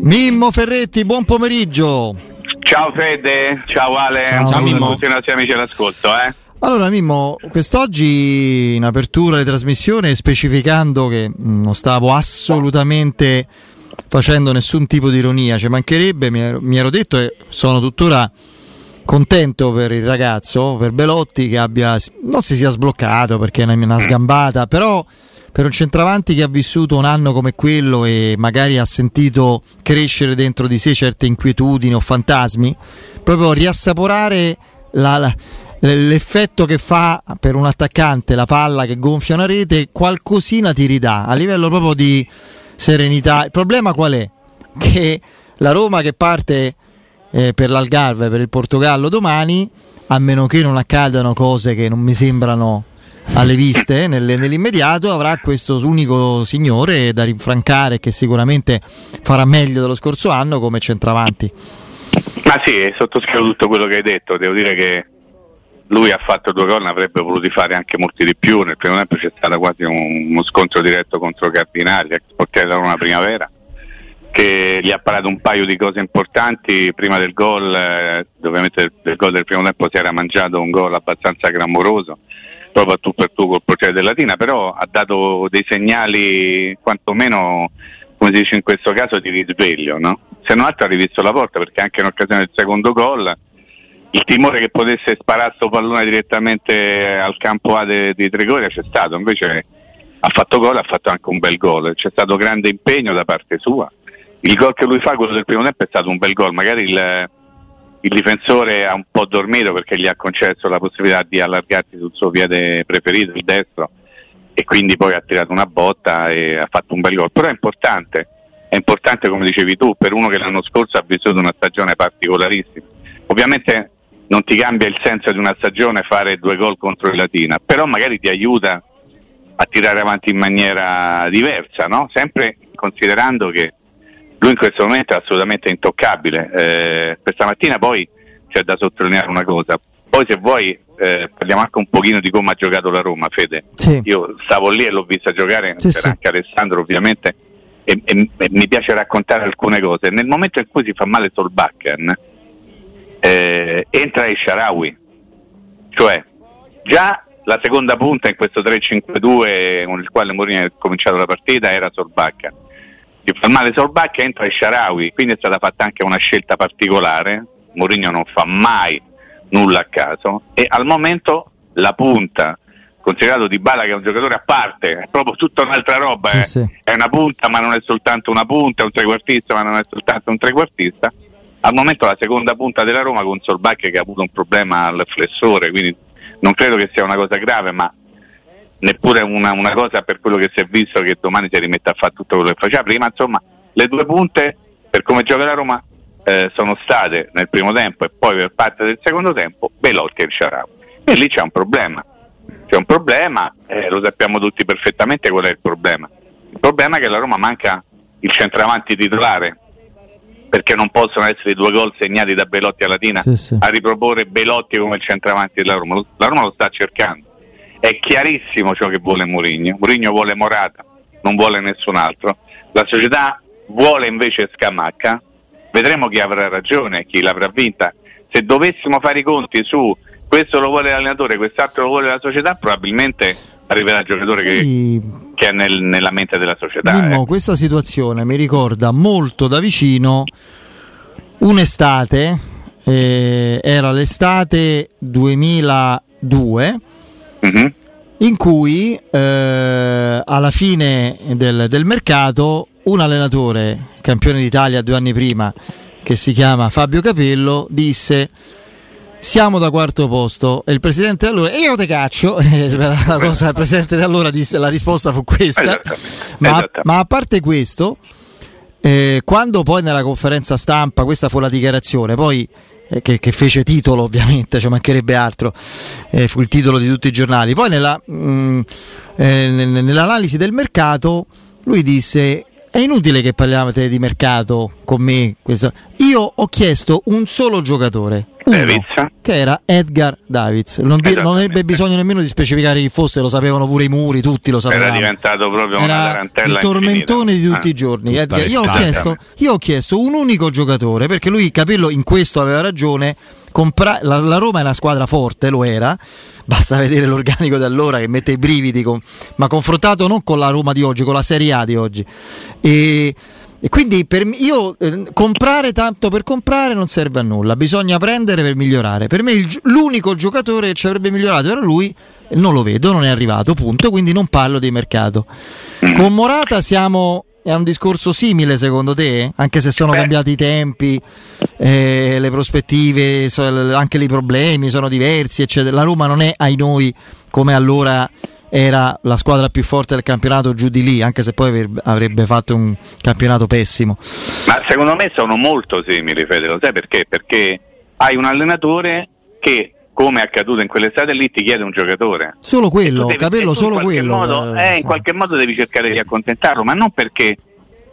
Mimmo Ferretti, buon pomeriggio. Ciao Fede, ciao Ale, Ciao, ciao Mimmo. a tutti i nostri amici all'ascolto. Eh. Allora Mimmo, quest'oggi in apertura di trasmissione specificando che non stavo assolutamente facendo nessun tipo di ironia, ci mancherebbe, mi ero, mi ero detto e sono tuttora contento per il ragazzo, per Belotti che abbia, non si sia sbloccato perché è una, sgambata, però per un centravanti che ha vissuto un anno come quello e magari ha sentito crescere dentro di sé certe inquietudini o fantasmi, proprio riassaporare la- la- l'effetto che fa per un attaccante la palla che gonfia una rete, qualcosina ti ridà a livello proprio di serenità. Il problema qual è? Che la Roma che parte eh, per l'Algarve, per il Portogallo domani, a meno che non accadano cose che non mi sembrano alle viste nelle- nell'immediato, avrà questo unico signore da rinfrancare che sicuramente farà meglio dello scorso anno come centravanti. Ma sì, sottoscrivo tutto quello che hai detto, devo dire che lui ha fatto due gol, ne avrebbe voluti fare anche molti di più, nel primo tempo c'è stato quasi un- uno scontro diretto contro Cardinali, ex portiere della Roma Primavera, che gli ha parato un paio di cose importanti prima del gol, eh, ovviamente del, gol del primo tempo si era mangiato un gol abbastanza clamoroso, proprio a tu per tu col portiere del Latina, però ha dato dei segnali quantomeno, come si dice in questo caso, di risveglio, no? Se non altro ha rivisto la porta perché anche in occasione del secondo gol il timore che potesse sparare sto pallone direttamente al campo A de- di Trigoria c'è stato, invece ha fatto gol, ha fatto anche un bel gol, c'è stato grande impegno da parte sua. Il gol che lui fa, quello del primo tempo, è stato un bel gol, magari il, il difensore ha un po' dormito perché gli ha concesso la possibilità di allargarsi sul suo piede preferito, il destro, e quindi poi ha tirato una botta e ha fatto un bel gol. Però è importante, è importante come dicevi tu, per uno che l'anno scorso ha vissuto una stagione particolarissima. Ovviamente non ti cambia il senso di una stagione fare due gol contro il Latina, però magari ti aiuta a tirare avanti in maniera diversa, no? sempre considerando che lui in questo momento è assolutamente intoccabile. Eh, questa mattina poi c'è da sottolineare una cosa, poi se vuoi eh, parliamo anche un pochino di come ha giocato la Roma, Fede. Sì. Io stavo lì e l'ho vista giocare, Sì, c'era sì. anche Alessandro ovviamente, e, e- e mi piace raccontare alcune cose. Nel momento in cui si fa male Solbakken, eh, entra il Sharawi, cioè già la seconda punta in questo 3-5-2 con il quale Mourinho ha cominciato la partita era Solbakken. Si fa male Solbakken, entra il Sharawi, quindi è stata fatta anche una scelta particolare. Mourinho non fa mai nulla a caso e al momento la punta considerato Di Bala che è un giocatore a parte, è proprio tutta un'altra roba, Sì, eh. sì. è una punta ma non è soltanto una punta, è un trequartista ma non è soltanto un trequartista. Al momento la seconda punta della Roma con Solbacche che ha avuto un problema al flessore, quindi non credo che sia una cosa grave, ma neppure una, una cosa per quello che si è visto che domani si rimette a fare tutto quello che faceva prima. Insomma, le due punte per come gioca la Roma eh, sono state nel primo tempo e poi per parte del secondo tempo Belotti e il Sharawi. E lì c'è un problema. C'è un problema, eh, lo sappiamo tutti perfettamente qual è il problema. Il problema è che la Roma manca il centravanti titolare, perché non possono essere due gol segnati da Belotti a Latina sì, sì. a riproporre Belotti come il centravanti della Roma. La Roma lo sta cercando. È chiarissimo ciò che vuole Mourinho. Mourinho vuole Morata, non vuole nessun altro. La società vuole invece Scamacca. Vedremo chi avrà ragione, chi l'avrà vinta. Se dovessimo fare i conti su questo lo vuole l'allenatore, quest'altro lo vuole la società, probabilmente arriverà il giocatore sì. che, che, è nel, nella mente della società. Mimmo, eh. questa situazione mi ricorda molto da vicino un'estate, eh, era l'estate 2002. Mm-hmm. In cui eh, alla fine del, del mercato un allenatore, campione d'Italia due anni prima, che si chiama Fabio Capello, disse siamo da quarto posto. E il presidente allora io te caccio. La cosa, il presidente di allora disse la risposta fu questa. Ma, ma, a parte questo eh, quando poi nella conferenza stampa questa fu la dichiarazione poi eh, che, che, fece titolo ovviamente ci mancherebbe altro eh, fu il titolo di tutti i giornali. Poi nella, mh, mm, eh, nell'analisi del mercato lui disse è inutile che parliate di mercato con me. Questo. Io ho chiesto un solo giocatore, uno, che era Edgar Davids. Non, di, non, ebbe bisogno nemmeno di specificare chi fosse, lo sapevano pure i muri, tutti lo sapevano. Era diventato proprio era una tarantella. Il tormentone infinita. di tutti ah. i giorni. Io ho, chiesto, io ho chiesto un unico giocatore, perché lui Capello in questo aveva ragione. Compra- la, la Roma è una squadra forte, lo era basta vedere l'organico di allora che mette i brividi, con, ma confrontato non con la Roma di oggi, con la Serie A di oggi. E, e quindi per io eh, comprare tanto per comprare non serve a nulla, bisogna prendere per migliorare. Per me il, l'unico giocatore che ci avrebbe migliorato era lui, non lo vedo, non è arrivato, punto, quindi non parlo di mercato. Con Morata siamo è un discorso simile secondo te? Anche se sono Beh. cambiati i tempi, eh, le prospettive, anche i problemi sono diversi, eccetera. La Roma non è ai noi come allora era la squadra più forte del campionato giù di lì, anche se poi avrebbe fatto un campionato pessimo. Ma secondo me sono molto simili, Fede, lo sai perché? Perché hai un allenatore che come è accaduto in quell'estate lì, ti chiede un giocatore. Solo quello, devi, capello solo quello. Modo, eh, in qualche modo devi cercare di accontentarlo, ma non perché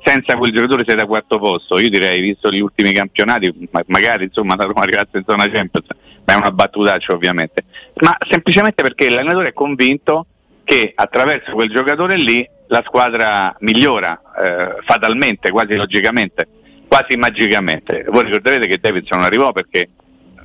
senza quel giocatore sei da quarto posto. Io direi, visto gli ultimi campionati, magari insomma la Roma arrivasse in zona Champions, ma è una battutaccia ovviamente, ma semplicemente perché l'allenatore è convinto che attraverso quel giocatore lì la squadra migliora eh, fatalmente, quasi logicamente, quasi magicamente. Voi ricorderete che Davidson non arrivò perché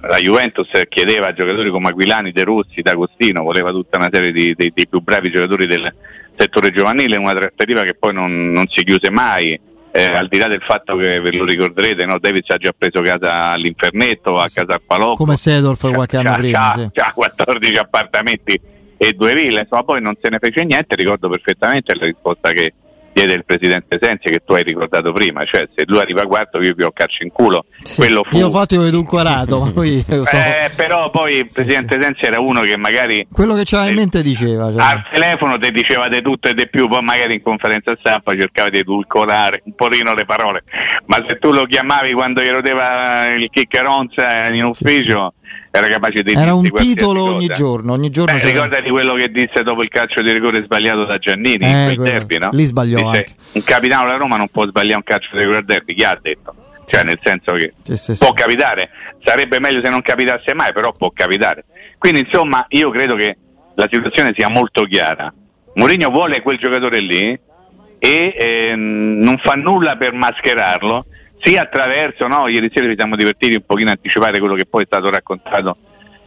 la Juventus chiedeva a giocatori come Aquilani, De Rossi, D'Agostino, voleva tutta una serie di, di, dei più bravi giocatori del settore giovanile, una trattativa che poi non, non si chiuse mai. Eh, al di là del fatto che ve lo ricorderete, no? Davids ha già preso casa all'infernetto, a casa al Palocco. Come Sedorf qualche anno prima. C'ha, sì. 14 appartamenti e due ville, insomma poi non se ne fece niente, ricordo perfettamente la risposta che diede il presidente Sensi che tu hai ricordato prima, cioè se lui arriva quarto io vi ho calcio in culo. Sì, fu... Io infatti ho edulcorato, ma poi so. eh, però poi il presidente sì, Sensi era uno che magari quello che c'aveva in mente diceva cioè. al telefono ti diceva di tutto e di più, poi magari in conferenza stampa cercava di edulcorare un pochino le parole, ma se tu lo chiamavi quando gli rodeva il chiccheronza in ufficio era capace di Era un titolo ogni giorno, ogni giorno Beh, ricordati quello che disse dopo il calcio di rigore sbagliato da Giannini eh, in quel derby, no? Lì sbagliò disse, Un capitano della Roma non può sbagliare un calcio di rigore al derby, chi ha detto? Cioè nel senso che sì, sì, può sì. capitare, sarebbe meglio se non capitasse mai, però può capitare. Quindi insomma io credo che la situazione sia molto chiara. Mourinho vuole quel giocatore lì e eh, non fa nulla per mascherarlo sia attraverso, no? ieri sera ci siamo divertiti un pochino a anticipare quello che poi è stato raccontato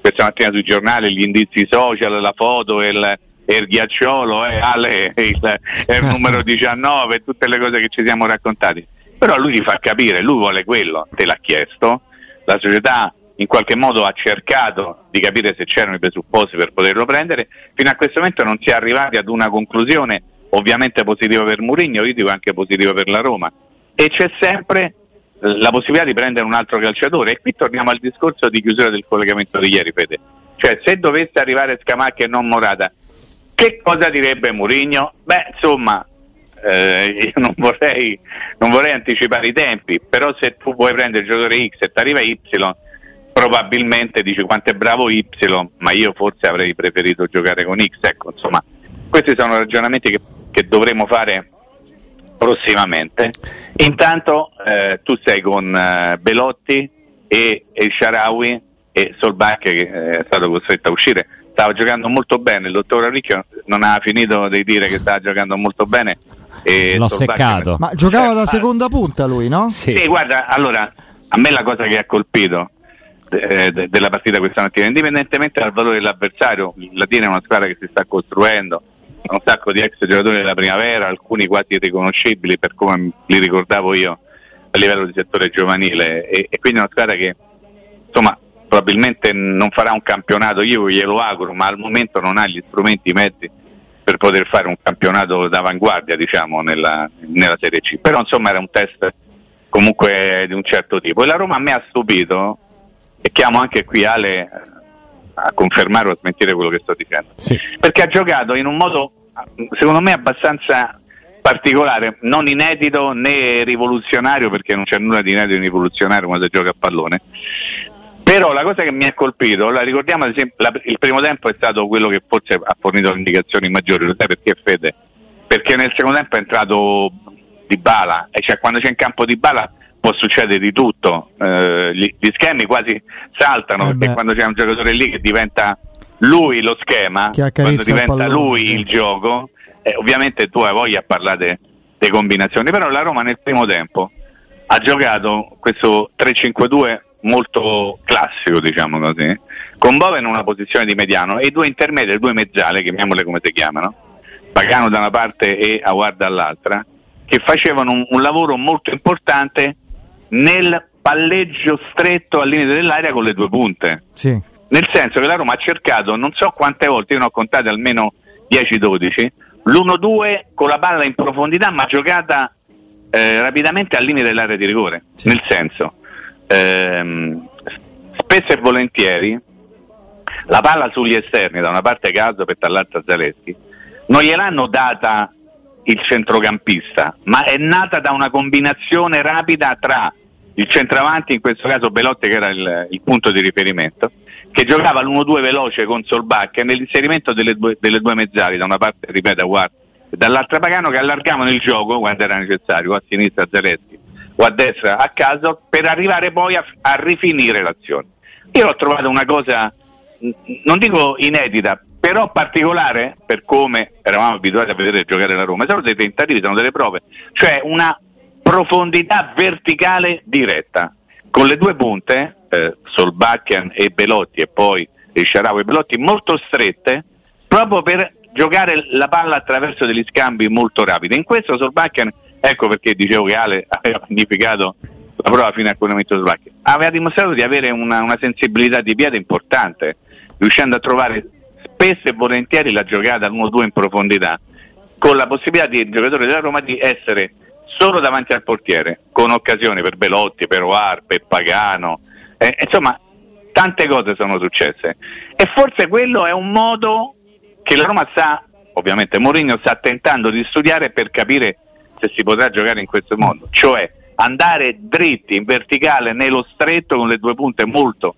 questa mattina sui giornali, gli indizi social, la foto, il, il ghiacciolo, eh, Ale, il, il numero 19, tutte le cose che ci siamo raccontati. Però lui ti fa capire, lui vuole quello, te l'ha chiesto, la società in qualche modo ha cercato di capire se c'erano i presupposti per poterlo prendere, fino a questo momento non si è arrivati ad una conclusione ovviamente positiva per Mourinho, io dico anche positiva per la Roma, e c'è sempre la possibilità di prendere un altro calciatore. E qui torniamo al discorso di chiusura del collegamento di ieri, Fede. Cioè, se dovesse arrivare Scamacca e non Morata, che cosa direbbe Mourinho? Beh, insomma, eh, io non vorrei, non vorrei, anticipare i tempi, però se tu vuoi prendere il giocatore X e ti arriva Y, probabilmente dice quanto è bravo Y, ma io forse avrei preferito giocare con X. Ecco, insomma, questi sono ragionamenti che, che dovremo fare prossimamente. Intanto eh, tu sei con eh, Belotti e El Sharawi e Solbach che eh, è stato costretto a uscire. Stava giocando molto bene, il dottor Arricchio non ha finito di dire che stava giocando molto bene. E L'ho Solbach seccato. Ma giocava da seconda punta lui, no? Sì. sì, guarda, allora a me la cosa che ha colpito eh, de- della partita questa mattina, indipendentemente dal valore dell'avversario, la Dina è una squadra che si sta costruendo, un sacco di ex giocatori della primavera, alcuni quasi irriconoscibili per come li ricordavo io a livello di settore giovanile e, e quindi una squadra che insomma probabilmente non farà un campionato, io glielo auguro, ma al momento non ha gli strumenti, i mezzi per poter fare un campionato d'avanguardia diciamo nella, nella Serie C. Però insomma era un test comunque di un certo tipo. E la Roma a me ha stupito, e chiamo anche qui Ale a confermare o a smentire quello che sto dicendo, sì. perché ha giocato in un modo secondo me abbastanza particolare, non inedito né rivoluzionario, perché non c'è nulla di inedito né rivoluzionario quando si gioca a pallone. Però la cosa che mi ha colpito, la ricordiamo ad esempio, la, il primo tempo è stato quello che forse ha fornito le indicazioni maggiori, lo sai perché Fede? Perché nel secondo tempo è entrato di bala, e cioè quando c'è in campo di bala può succedere di tutto, eh, gli, gli, schemi quasi saltano eh perché quando c'è un giocatore lì che diventa lui lo schema, quando diventa lui il gioco, eh, ovviamente tu hai voglia a parlare delle combinazioni, però la Roma nel primo tempo ha giocato questo 3-5-2 molto classico, diciamo così, con Bove in una posizione di mediano e i due intermedi, le due mezzale, chiamiamole come si chiamano, Pagano da una parte e Awar dall'altra, che facevano un, un lavoro molto importante nel palleggio stretto al limite dell'aria con le due punte. Sì. Nel senso che la Roma ha cercato, non so quante volte, io ne ho contate almeno 10-12, l'1-2 con la palla in profondità ma giocata eh, rapidamente al limite dell'area di rigore. Sì. Nel senso, ehm, spesso e volentieri la palla sugli esterni, da una parte Caso per dall'altra Zaleschi, non gliel'hanno data il centrocampista, ma è nata da una combinazione rapida tra il centravanti, in questo caso Belotti che era il, il punto di riferimento, che giocava l'1-2 veloce con Solbach e nell'inserimento delle due, delle due mezzali, da una parte ripeto Guarda, dall'altra Pagano che allargavano il gioco quando era necessario, a sinistra Zaletti o a destra a caso, per arrivare poi a, a rifinire l'azione. Io ho trovato una cosa, non dico inedita, però particolare per come eravamo abituati a vedere giocare la Roma, sono dei tentativi, sono delle prove, cioè una profondità verticale diretta, con le due punte, eh, Solbakken e Belotti e poi Sciarau e Belotti, molto strette, proprio per giocare la palla attraverso degli scambi molto rapidi. In questo Solbakken, ecco perché dicevo che Ale aveva magnificato la prova fino a quel momento Solbakken, aveva dimostrato di avere una, una sensibilità di piede importante, riuscendo a trovare spesso e volentieri la giocata all'1-2 in profondità, con la possibilità del giocatore della Roma di essere solo davanti al portiere, con occasioni per Belotti, per Oar, per Pagano, eh, insomma tante cose sono successe. E forse quello è un modo che la Roma sta, ovviamente Mourinho sta tentando di studiare per capire se si potrà giocare in questo modo, cioè andare dritti in verticale nello stretto con le due punte molto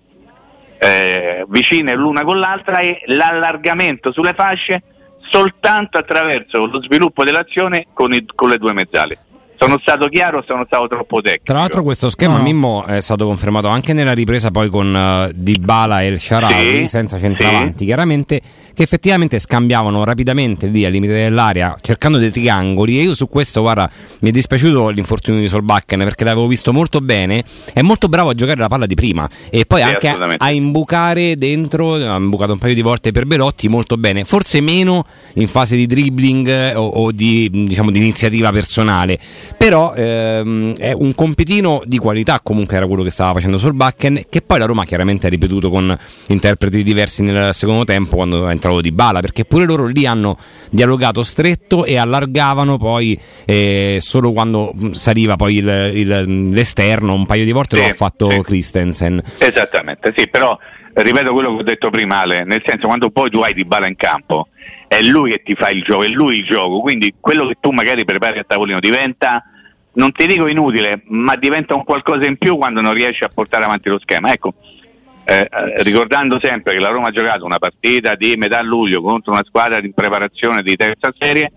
eh, vicine l'una con l'altra e l'allargamento sulle fasce soltanto attraverso lo sviluppo dell'azione con, i, con le due mezzali. Sono stato chiaro o sono stato troppo tecnico? Tra l'altro questo schema no. Mimmo è stato confermato anche nella ripresa poi con uh, Dybala e il Sharawi sì, senza centravanti, sì. chiaramente che effettivamente scambiavano rapidamente lì al limite dell'area cercando dei triangoli e io su questo guarda mi è dispiaciuto l'infortunio di Solbakken perché l'avevo visto molto bene, è molto bravo a giocare la palla di prima e poi sì, anche a, a, imbucare dentro, ha imbucato un paio di volte per Belotti molto bene, forse meno in fase di dribbling eh, o, o di, diciamo, di iniziativa personale però ehm, è un compitino di qualità comunque era quello che stava facendo Solbakken che poi la Roma chiaramente ha ripetuto con interpreti diversi nel secondo tempo quando è entrato di bala perché pure loro lì hanno dialogato stretto e allargavano poi eh, solo quando saliva poi il, il, l'esterno un paio di volte sì, lo ha fatto sì. Christensen esattamente sì però ripeto quello che ho detto prima Ale, nel senso quando poi tu hai di bala in campo è lui che ti fa il gioco, è lui il gioco, quindi quello che tu magari prepari a tavolino diventa, non ti dico inutile, ma diventa un qualcosa in più quando non riesci a portare avanti lo schema. Ecco, eh, eh, ricordando sempre che la Roma ha giocato una partita di metà luglio contro una squadra in preparazione di terza serie,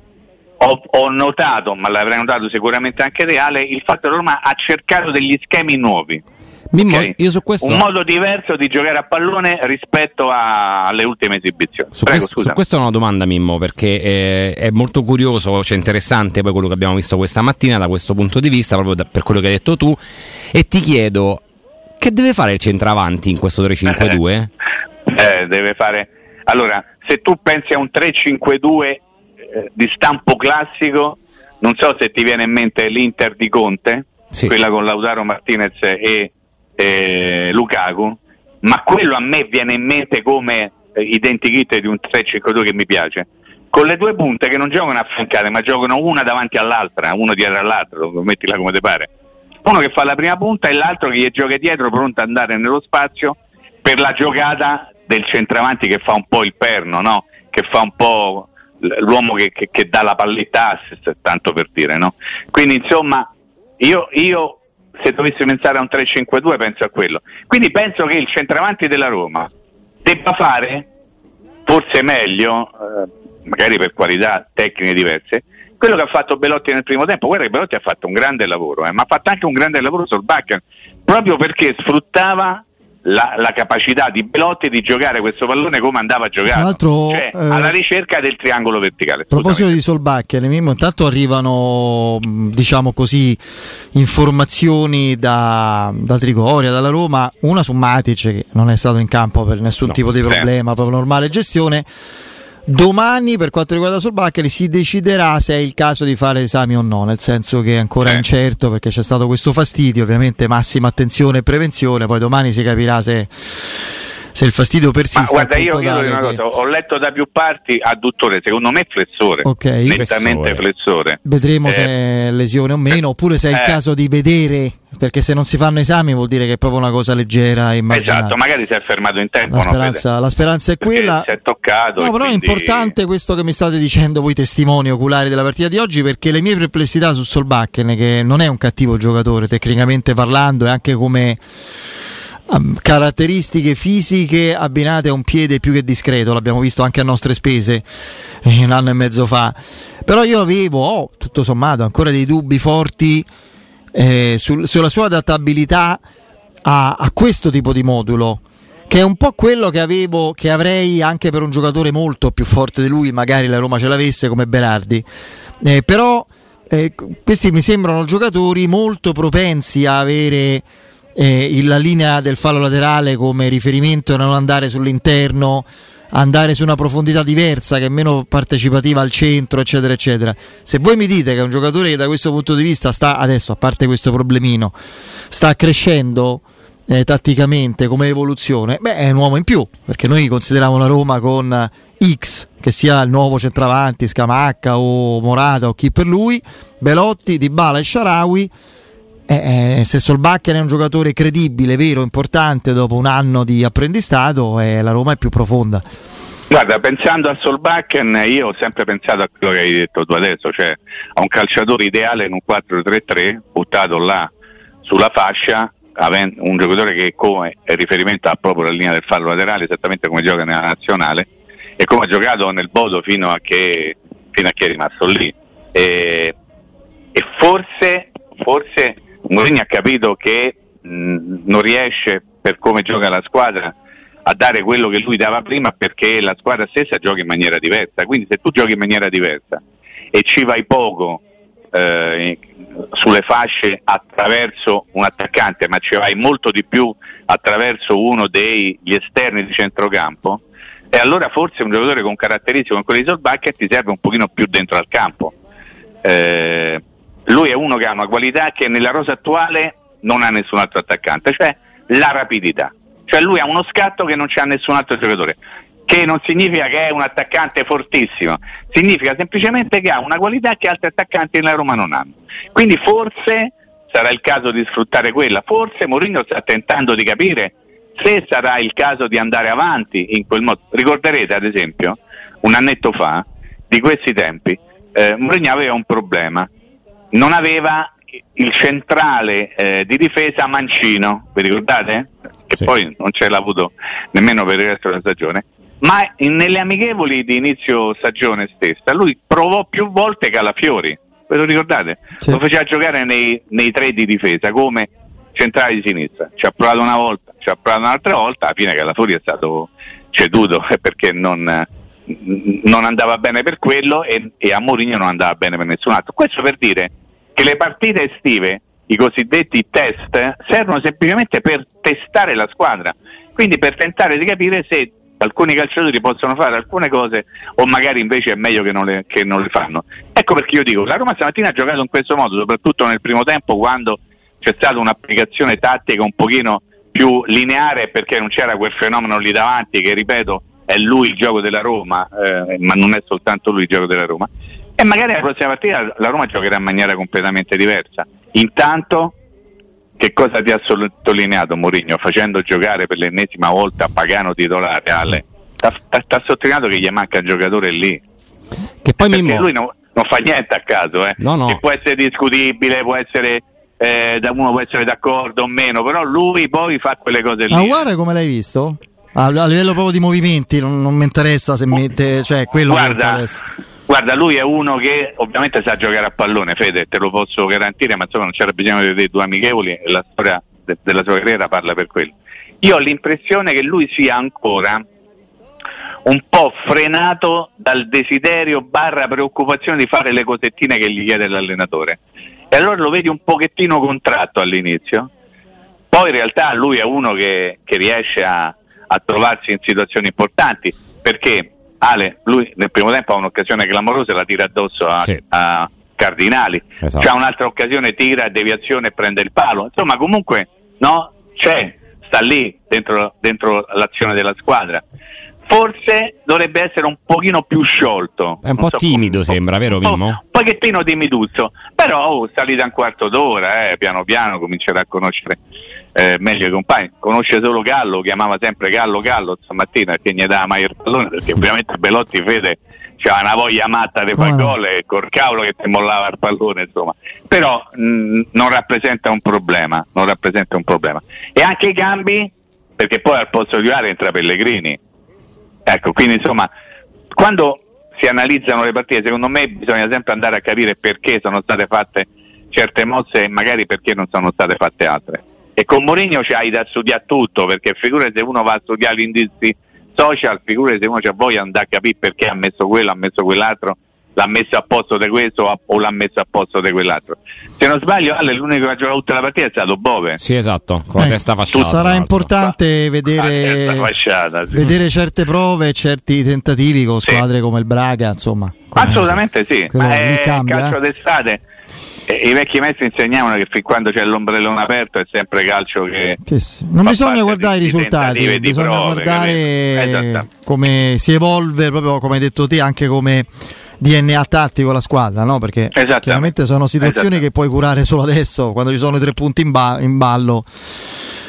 ho, ho notato, ma l'avrei notato sicuramente anche Reale, il fatto che la Roma ha cercato degli schemi nuovi. Mimmo, okay? io su questo... Un modo diverso di giocare a pallone rispetto a... alle ultime esibizioni. Su, Prego, questo, su questo ho una domanda, Mimmo, perché eh, è molto curioso, cioè interessante poi quello che abbiamo visto questa mattina da questo punto di vista, proprio da, per quello che hai detto tu, e ti chiedo, che deve fare il centravanti in questo 3-5-2? Eh, deve fare... Allora, se tu pensi a un 3-5-2 eh, di stampo classico, non so se ti viene in mente l'Inter di Conte, sì. quella con Lautaro Martinez e eh, Lukaku, ma quello a me viene in mente come eh, identikit di un 3-5-2 che mi piace. Con le due punte che non giocano affiancate, ma giocano una davanti all'altra, uno dietro all'altro, mettila come ti pare. Uno che fa la prima punta e l'altro che gli gioca dietro, pronto ad andare nello spazio per la giocata del centravanti che fa un po' il perno, no? che fa un po' l'uomo che, che, che dà la palletta assist, tanto per dire. No? Quindi insomma, io, io se dovessi pensare a un 3-5-2 penso a quello. Quindi penso che il centravanti della Roma debba fare, forse meglio, eh, magari per qualità tecniche diverse, quello che ha fatto Belotti nel primo tempo. Guarda che Belotti ha fatto un grande lavoro, eh, ma ha fatto anche un grande lavoro sul Bakken, proprio perché sfruttava la, la, capacità di Belotti di giocare questo pallone come andava a giocare, cioè, eh, alla ricerca del triangolo verticale. A proposito di Solbacchia, intanto arrivano diciamo così informazioni da, da, Trigoria, dalla Roma, una su Matic che non è stato in campo per nessun no, tipo di problema, sì. proprio normale gestione Domani, per quanto riguarda Solbacher, si deciderà se è il caso di fare esami o no, nel senso che è ancora eh. incerto perché c'è stato questo fastidio, ovviamente massima attenzione e prevenzione, poi domani si capirà se se il fastidio persiste. Ma guarda, io, io una cosa, ho letto da più parti adduttore, secondo me flessore, okay. nettamente flessore. flessore. Vedremo eh, se è lesione o meno, oppure se è il eh. caso di vedere, perché se non si fanno esami vuol dire che è proprio una cosa leggera e Esatto, magari si è fermato in tempo. La speranza, no, la speranza è quella. Si è toccato. No, però quindi... è importante questo che mi state dicendo voi testimoni oculari della partita di oggi, perché le mie perplessità su Solbakken, che non è un cattivo giocatore tecnicamente parlando, e anche come caratteristiche fisiche abbinate a un piede più che discreto, l'abbiamo visto anche a nostre spese eh, un anno e mezzo fa. Però io avevo, oh, tutto sommato, ancora dei dubbi forti eh, sul, sulla sua adattabilità a, a, questo tipo di modulo, che è un po' quello che avevo, che avrei anche per un giocatore molto più forte di lui, magari la Roma ce l'avesse come Berardi. Eh, però eh, questi mi sembrano giocatori molto propensi a avere eh, la linea del fallo laterale come riferimento e non andare sull'interno, andare su una profondità diversa che è meno partecipativa al centro, eccetera, eccetera. Se voi mi dite che è un giocatore che da questo punto di vista sta adesso, a parte questo problemino, sta crescendo eh, tatticamente come evoluzione, beh, è un uomo in più, perché noi consideriamo la Roma con X, che sia il nuovo centravanti, Scamacca o Morata o chi per lui, Belotti, Dybala e Sharawi eh, eh, se Solbakken è un giocatore credibile, vero, importante dopo un anno di apprendistato, eh, la Roma è più profonda. Guarda, pensando a Solbakken, io ho sempre pensato a quello che hai detto tu adesso, cioè a un calciatore ideale in un 4-3-3, buttato là sulla fascia, un giocatore che come riferimento ha proprio la linea del fallo laterale, esattamente come gioca nella nazionale, e come ha giocato nel Bodo fino a che, fino a che è rimasto lì. E, e forse, forse Mourinho ha capito che mh, non riesce per come gioca la squadra a dare quello che lui dava prima perché la squadra stessa gioca in maniera diversa. Quindi se tu giochi in maniera diversa e ci vai poco eh, sulle fasce attraverso un attaccante, ma ci vai molto di più attraverso uno degli esterni di centrocampo, e allora forse un giocatore con caratteristiche come quelle di Solbacca ti serve un pochino più dentro al campo. Eh, lui è uno che ha una qualità che nella rosa attuale non ha nessun altro attaccante, cioè la rapidità. Cioè lui ha uno scatto che non c'ha nessun altro giocatore, che non significa che è un attaccante fortissimo, significa semplicemente che ha una qualità che altri attaccanti nella Roma non hanno. Quindi forse sarà il caso di sfruttare quella, forse Mourinho sta tentando di capire se sarà il caso di andare avanti in quel modo. Ricorderete ad esempio, un annetto fa, di questi tempi, eh, Mourinho aveva un problema, non aveva il centrale eh, di difesa Mancino, vi ricordate? che sì. poi non ce l'ha avuto nemmeno per il resto della stagione, ma in, nelle amichevoli di inizio stagione stessa lui provò più volte Calafiori, ve lo ricordate? Sì. Lo faceva giocare nei, nei, tre di difesa come centrale di sinistra, ci ha provato una volta, ci ha provato un'altra volta, alla fine Calafiori è stato ceduto perché non, non andava bene per quello e, e a Mourinho non andava bene per nessun altro. Questo per dire che le partite estive, i cosiddetti test, servono semplicemente per testare la squadra, quindi per tentare di capire se alcuni calciatori possono fare alcune cose o magari invece è meglio che non, le, che non le fanno. Ecco perché io dico, la Roma stamattina ha giocato in questo modo, soprattutto nel primo tempo quando c'è stata un'applicazione tattica un pochino più lineare perché non c'era quel fenomeno lì davanti che ripeto è lui il gioco della Roma, eh, ma non è soltanto lui il gioco della Roma. E magari la prossima partita la Roma giocherà in maniera completamente diversa. Intanto, che cosa ti ha sottolineato Mourinho facendo giocare per l'ennesima volta Pagano titolare? Ale, ti ha sottolineato che gli manca il giocatore lì. Che poi Mimmo... lui no, non fa niente a caso, eh. no, no. che può essere discutibile, può essere eh, uno può essere d'accordo o meno, però lui poi fa quelle cose lì. Ma guarda come l'hai visto? A, a livello proprio di movimenti, non, non mi interessa se mette, cioè quello guarda, che adesso. Guarda, lui è uno che ovviamente sa giocare a pallone, Fede, te lo posso garantire, ma insomma non c'era bisogno dei due amichevoli e la storia de- della sua carriera parla per quello. Io ho l'impressione che lui sia ancora un po' frenato dal desiderio barra preoccupazione di fare le cosettine che gli chiede l'allenatore. E allora lo vedi un pochettino contratto all'inizio, poi in realtà lui è uno che, che riesce a, a trovarsi in situazioni importanti perché Ale, lui nel primo tempo ha un'occasione clamorosa e la tira addosso a, sì. a Cardinali, esatto. c'è un'altra occasione, tira, deviazione e prende il palo, insomma comunque no, c'è, sta lì dentro, dentro l'azione della squadra forse dovrebbe essere un pochino più sciolto. È un po' so, timido, come, sembra, vero Mimmo? Un pochettino timiduzzo, però oh, salita un quarto d'ora, eh, piano piano comincerà a conoscere eh, meglio i compagni. Conosce solo Gallo, chiamava sempre Gallo Gallo stamattina che gli dava mai il pallone perché ovviamente Belotti vede c'era una voglia matta di fare gol e col cavolo che ti mollava il pallone insomma. Però mh, non rappresenta un problema non rappresenta un problema. E anche i cambi perché poi al posto di Uvare entra Pellegrini. Ecco quindi insomma quando si analizzano le partite secondo me bisogna sempre andare a capire perché sono state fatte certe mosse e magari perché non sono state fatte altre e con Mourinho c'hai da studiare tutto perché figura se uno va a studiare gli indizi social figura se uno c'ha voglia di andare a capire perché ha messo quello, ha messo quell'altro l'ha messo a posto di questo o l'ha messo a posto di quell'altro. Se non sbaglio, Ale, l'unico che ha giocato tutta la partita è stato Bove. Sì, esatto, con la eh, testa fasciata. Sarà importante vedere, fasciata, sì. vedere, certe prove, certi tentativi con squadre sì. come il Braga, insomma. Assolutamente sì, ma è cambia, calcio eh? d'estate i vecchi maestri insegnavano che fin quando c'è l'ombrellone aperto è sempre calcio che sì, sì. non bisogna guardare i risultati bisogna prove, guardare come si evolve proprio come hai detto te anche come DNA tattico la squadra, no? Perché chiaramente sono situazioni che puoi curare solo adesso, quando ci sono i tre punti in, ba- in ballo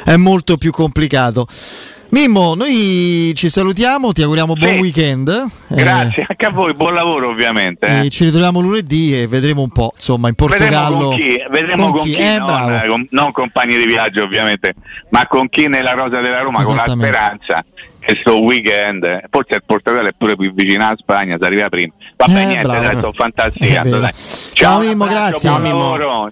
è molto più complicato. Mimmo, noi ci salutiamo, ti auguriamo buon sì. weekend. Grazie, eh, anche a voi, buon lavoro ovviamente. Eh. Ci ritroviamo lunedì e vedremo un po', insomma, in Portogallo. Vedremo con chi, vedremo con con chi? chi eh, non, con, non, compagni di viaggio ovviamente, ma con chi nella rosa della Roma, con la speranza questo weekend, forse il Portogallo è pure più vicino alla Spagna, si arriva prima. Vabbè, eh, niente, dai, sono fantastico. Ciao Mimmo, grazie. Buon lavoro.